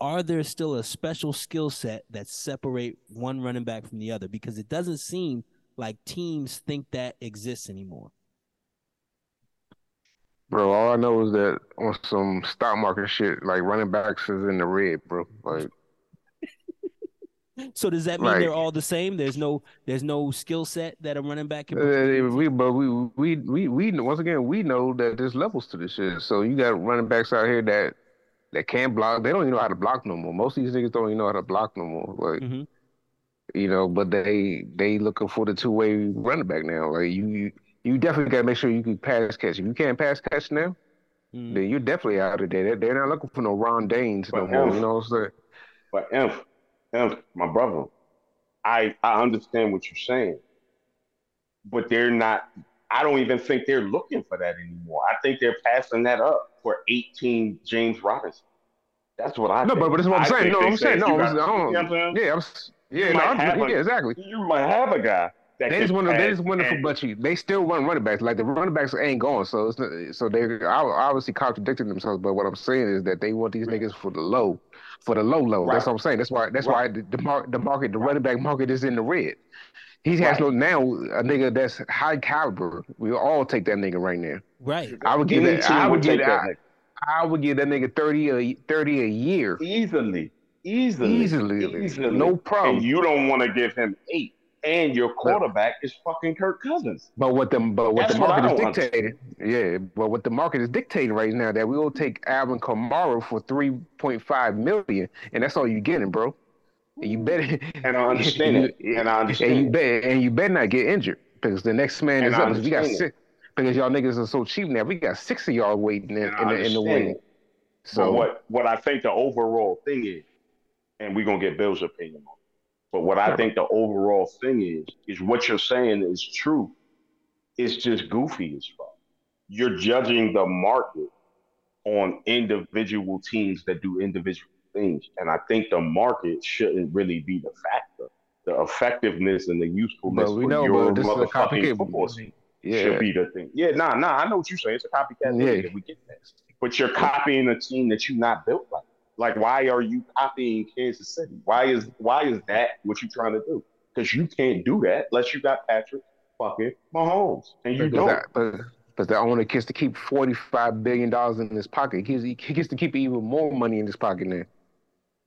are there still a special skill set that separate one running back from the other? Because it doesn't seem like teams think that exists anymore. Bro, all I know is that on some stock market shit, like running backs is in the red, bro. Like So does that mean Right. they're all the same? There's no there's no skill set that a running back can uh, we, but we, we, we, we, once again, we know that there's levels to this shit. So you got running backs out here that that can't block. They don't even know how to block no more. Most of these niggas don't even know how to block no more. Like Mhm. you know, but they they looking for the two way running back now. Like you, you, you definitely got to make sure you can pass catch. If you can't pass catch now, Mhm. then you're definitely out of there. They're, they're not looking for no Ron Daynes no more. um, You know what I'm saying? But Imp, Imp, my brother, I I understand what you're saying, but they're not. I don't even think they're looking for that anymore. I think they're passing that up for 18 James Robinson. That's what I No, think. but, but that's what I'm I saying. No, I'm say saying no. I'm, got- I you know don't, what I'm yeah, I'm, yeah, You no, I'm, yeah, exactly. You might have a guy that They just want to. They just want to for and- but you. They still run running backs. Like the running backs ain't going. So it's not, so they are obviously contradicting themselves. But what I'm saying is that they want these niggas for the low, for the low low. That's what I'm saying. That's why. That's Right. why the, the, mar- the market, the running back market is in the red. He has Right. no now a nigga that's high caliber. We all take that nigga right now. Right. I would give that. I would give take that. nigga. I would give that nigga thirty a thirty a year. easily, easily, Easily, easily. no problem. And you don't want to give him eight. And your quarterback is fucking Kirk Cousins. But what the but what That's the market don't is dictating, yeah. But what the market is dictating right now that we will take Alvin Kamara for three point five million, and that's all you're getting, bro. And you better And I understand it. And I understand and you it. bet and you better not get injured because the next man And is up. We got six because y'all niggas are so cheap now. We got six of y'all waiting in, in, the, in the wing. So but what what I think the overall thing is, and we're gonna get Bill's opinion on. But what I think the overall thing is, is what you're saying is true. It's just goofy as fuck. You're judging the market on individual teams that do individual things. And I think the market shouldn't really be the factor. The effectiveness and the usefulness but we for know, your this is a motherfucking complicated. football team Yeah, should be the thing. Yeah, nah, nah, I know what you're saying. It's a copycat Yeah. league, we get that. But you're copying a team that you're not built like. Like, why are you copying Kansas City? Why is why is that what you're trying to do? Because you can't do that unless you got Patrick fucking Mahomes, and you because don't. that- but but the owner gets to keep forty five billion dollars in his pocket. He gets, he gets to keep even more money in his pocket now.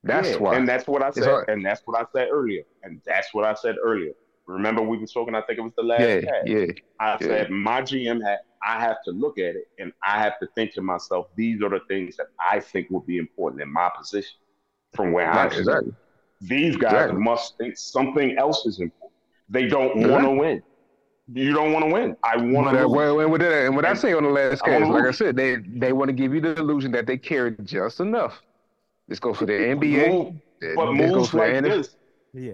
That's Yeah, why. And that's what I said. And that's what I said earlier. And that's what I said earlier. Remember, we were talking. I think it was the last. yeah, cast. yeah. I Yeah. said my GM had I have to look at it and I have to think to myself, these are the things that I think would be important in my position from where I'm exactly. These guys Exactly. must think something else is important. They don't Exactly. want to win. You don't want to win. I want to uh, lose. well, and, what did, and what I say on the last I like I said, they they want to give you the illusion that they care just enough. This goes for the NBA. Move- but this moves for like NFL. this Yeah.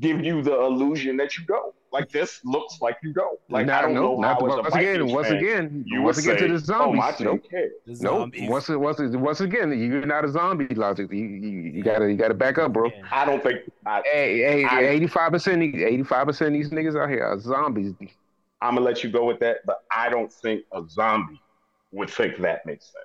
Give you the illusion that you go. Like this looks like you go. Like Not- I don't no, know not how as a once again, once fan, again, you once would again say, to the "Oh, zombies. my nope. team cares." The Nope. Once once once again, you're not a zombie logic. You, you, you gotta you gotta back up, bro. I don't think I, Hey, hey, 85 percent, 85 percent of these niggas out here are zombies. I'm gonna let you go with that, but I don't think a zombie would think that makes sense.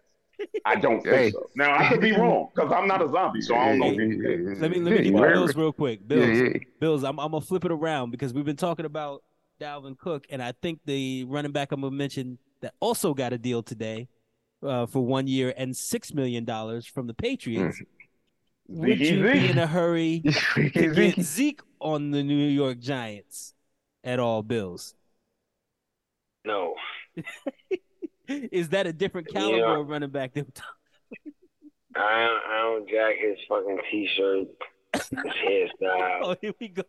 I don't think Hey. so. Now I could be wrong because I'm not a zombie, so I don't know. Yeah, anything. yeah, yeah, Let me let me yeah, give you. Bills real quick. Bills, Yeah, yeah. Bills. I'm I'm gonna flip it around because we've been talking about Dalvin Cook, and I think the running back I'm gonna mention that also got a deal today uh, for one year and six million dollars from the Patriots. Would you be in a hurry to get Zeke on the New York Giants at all, Bills? No. Is that a different caliber Yeah. of running back? Than I don't, I don't jack his fucking t-shirt, his hairstyle. oh, here we go.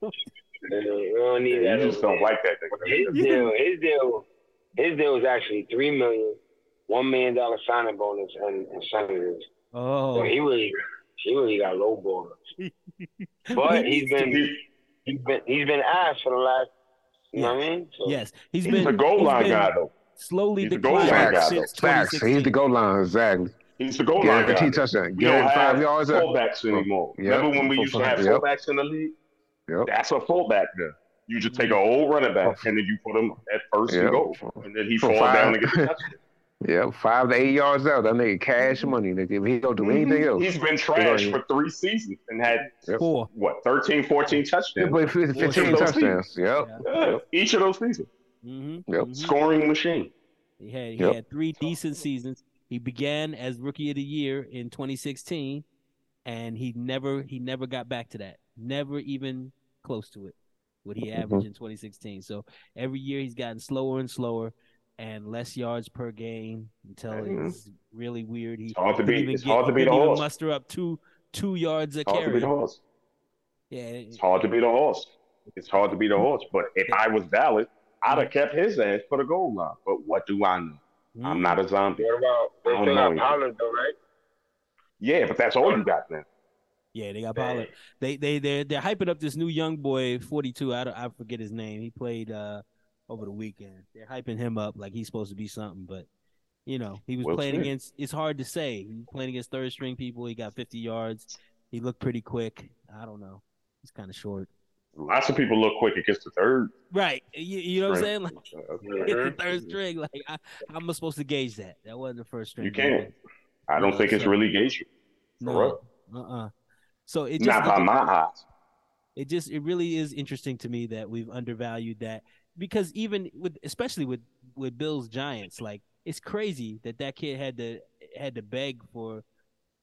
We don't need Yeah, that. you just don't there. like that His deal, his deal, his deal was actually three million, one million dollar signing bonus and incentives. Oh. So Oh, he really, he really got low ball. But he's been, He- he's been, he's been asked for the last. You know what I mean? So, yes, he's He's been a goal line been guy though. Slowly He's a goal declining line guy, since Facts. He's the goal line, exactly. He's the goal line guy. Guaranteed touchdown. We don't Guaranteed five have yards. up. anymore. Yep. Remember when we used to have Yep. fullbacks in the league? Yep. That's a fullback there. You just take an old running back and then you put him at first Yep. and go, and then he falls fall down and gets the touchdown. Yeah, five to eight yards out. That nigga cash mm-hmm. money, nigga. If he don't do mm-hmm. anything else. He's been trash for three seasons and had Four. what 13, 14 Yeah, touchdowns. but 15 Each of those touchdowns. Yep. Yeah, each of those seasons, Mm-hmm. Yep. scoring machine. He had he Yep. had three decent seasons. He began as rookie of the year in 2016, and he never he never got back to that. Never even close to it. What he Mm-hmm. averaged in 2016. So every year he's gotten slower and slower, and less yards per game until Mhm. it's really weird. He It's hard to beat. even It's get- hard to beat a horse. Muster up two two yards a It's hard to carry. beat a horse. Yeah, It's hard to beat a horse. It's hard to beat a horse. But if I was Dallas, I'd have kept his ass for the goal line. But what do I know? I'm not a zombie. what about they I don't still know got. Pollard though, right? Yeah, but that's all you got now. Yeah, they got Pollard. They they they they're hyping up this new young boy, 42. I don't, I forget his name. He played uh over the weekend. They're hyping him up like he's supposed to be something, but you know he was Will playing Smith. against. It's hard to say. He was playing against third string people. He got 50 yards. He looked pretty quick. I don't know. He's kind of short. Lots of people look quick against the third. Right. You, you know what I'm saying? Like Uh, it's the third string. Like I, how am I supposed to gauge that? That wasn't the first string. You can't. I don't Yeah, think it's so- really gauged. No. Uh-uh. So it just Not by my eyes. it just it really is interesting to me that we've undervalued that because even with especially with with Bills Giants like it's crazy that that kid had to had to beg for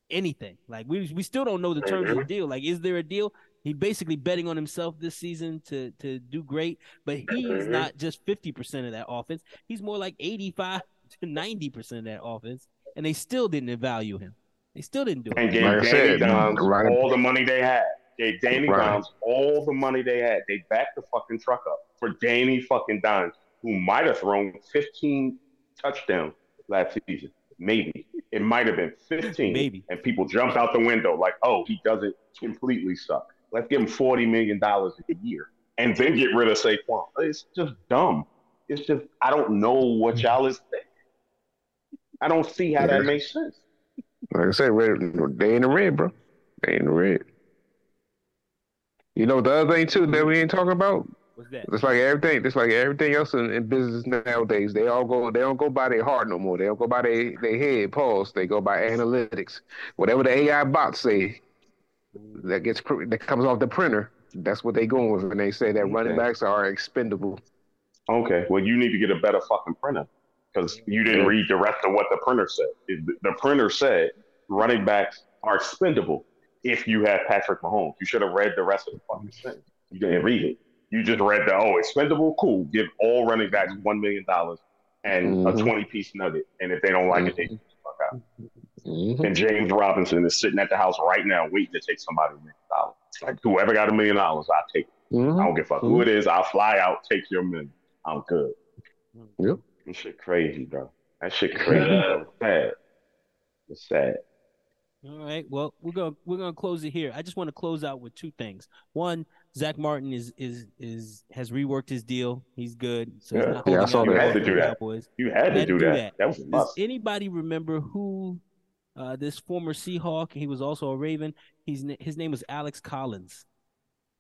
anything like we we still don't know the terms of the deal like is there a deal He basically betting on himself this season to to do great, but he's not just fifty percent of that offense. He's more like eighty five to ninety percent of that offense, and they still didn't value him. They still didn't do And it. gave Like Danny said, Dimes right- all the money they had. Gave Danny Right. Dimes all the money they had. They backed the fucking truck up for Danny fucking Dimes, who might have thrown 15 touchdowns last season. Maybe. It might have been 15. Maybe. And people jumped out the window like, oh, he doesn't completely suck. Let's give him $40 million a year and then get rid of Saquon. It's just dumb. It's just, I don't know what mm. y'all is thinking. I don't see how that makes sense. Like I said, red, they in the red, bro. They in the red. You know the other thing too that we ain't talking about. What's that? Just like everything, It's like everything else in, in business nowadays, they all go. They don't go by their heart no more. They don't go by their their head. Pause. They go by analytics. Whatever the AI bots say, that gets that comes off the printer. That's what they going with, and they say that running backs are expendable. Okay, well, you need to get a better fucking printer because you didn't read the rest of what the printer said. The printer said running backs are expendable if you have Patrick Mahomes. You should have read the rest of the fucking thing. You didn't read it. You just read the oh, expendable, cool. Give all running backs one million dollars and a Mhm. twenty piece nugget, and if they don't like it, they the fuck out. Mhm. And James Robinson is sitting at the house right now waiting to take somebody a million dollars. Like whoever got a million dollars, I take. it. I Mhm. don't give a fuck who it is. I'll fly out, take your million. I'm good. Yep. That shit crazy, bro. That shit crazy, bro. It's sad. It's sad. All right. Well, we're gonna we're gonna close it here. I just want to close out with two things. One, Zack Martin is is is has reworked his deal. He's good. So he's Yeah. not Yeah, I saw that. You had to do that. Cowboys. You had to Had do that. That was a Does must. anybody remember who uh, this former Seahawk? He was also a Raven. He's his name was Alex Collins.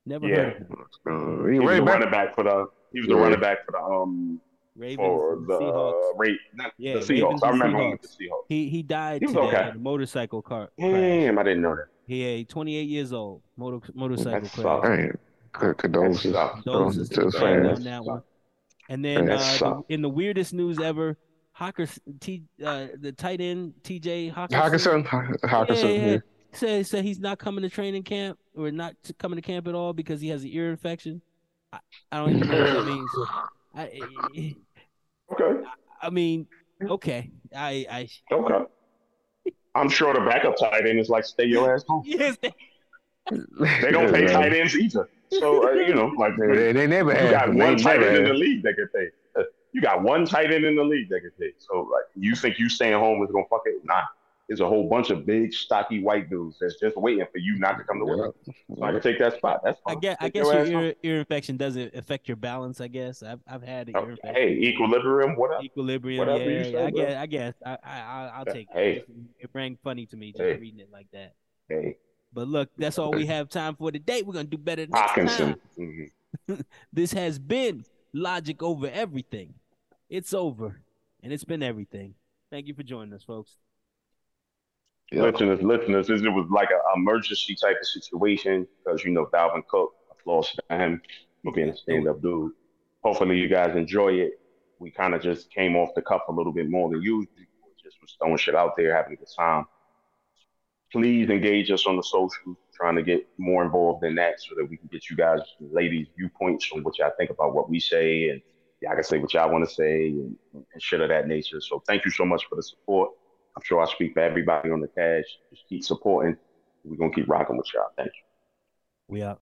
Never Yeah. heard of him. Uh, He he was right the running back for the. He was the Yeah. running back for the um Ravens, for and the Seahawks. uh, Ra- not Yeah, the Ravens Seahawks. I and remember him with the Seahawks. Seahawks. He he died He was today okay. in a motorcycle car crash. Damn, I didn't know that. He 28 years old. Motor, motorcycle That crash. sucks. Man, c- condolences. That. Condolences to to the the family fans. on that one. And then uh, the, in the weirdest news ever, Hawkers, T, uh, the tight end TJ Hockenson, Hockenson, Haw- Hockenson. Yeah, yeah. yeah. said said he's not coming to training camp or not to coming to camp at all because he has an ear infection. I, I don't even know what that means. I, Okay. I mean, okay, I I Okay. I'm sure the backup tight end is like, stay your ass home. yes, they- They don't pay tight ends either. So uh, you know, like They, they, they never you have. got one tight end in the league that can pay. You got one tight end in the league that can pay. So like, you think you staying home is gonna fuck it? Nah. There's a whole bunch of big, stocky white dudes that's just waiting for you not to come to work. So I can take that spot. That's I guess I guess your your ear, ear infection doesn't affect your balance. I guess I've I've had an ear Okay. infection. Hey, equilibrium. What up? Equilibrium, Whatever you yeah, say, yeah, I guess, I guess, I, I, I- I'll take Hey. it. It rang funny to me just Hey. reading it like that. Hey, But look, that's all we have time for today. We're gonna do better next Hockenson. time. Mhm. This has been logic over everything. It's over, and it's been everything. Thank you for joining us, folks. Yep. Listeners, listeners, it was like an emergency type of situation because you know Dalvin Cook. Applause to him for being a stand-up dude. Hopefully, you guys enjoy it. We kind of just came off the cuff a little bit more than usual. Just was throwing shit out there, having a good time. Please engage us on the socials, trying to get more involved in that so that we can get you guys, ladies, viewpoints on what y'all think about what we say, and y'all can say what y'all want to say and, and shit of that nature. So thank you so much for the support. I'm sure I speak for everybody on the cash. Just keep supporting. We're gonna keep rocking with y'all. Thank you. We out.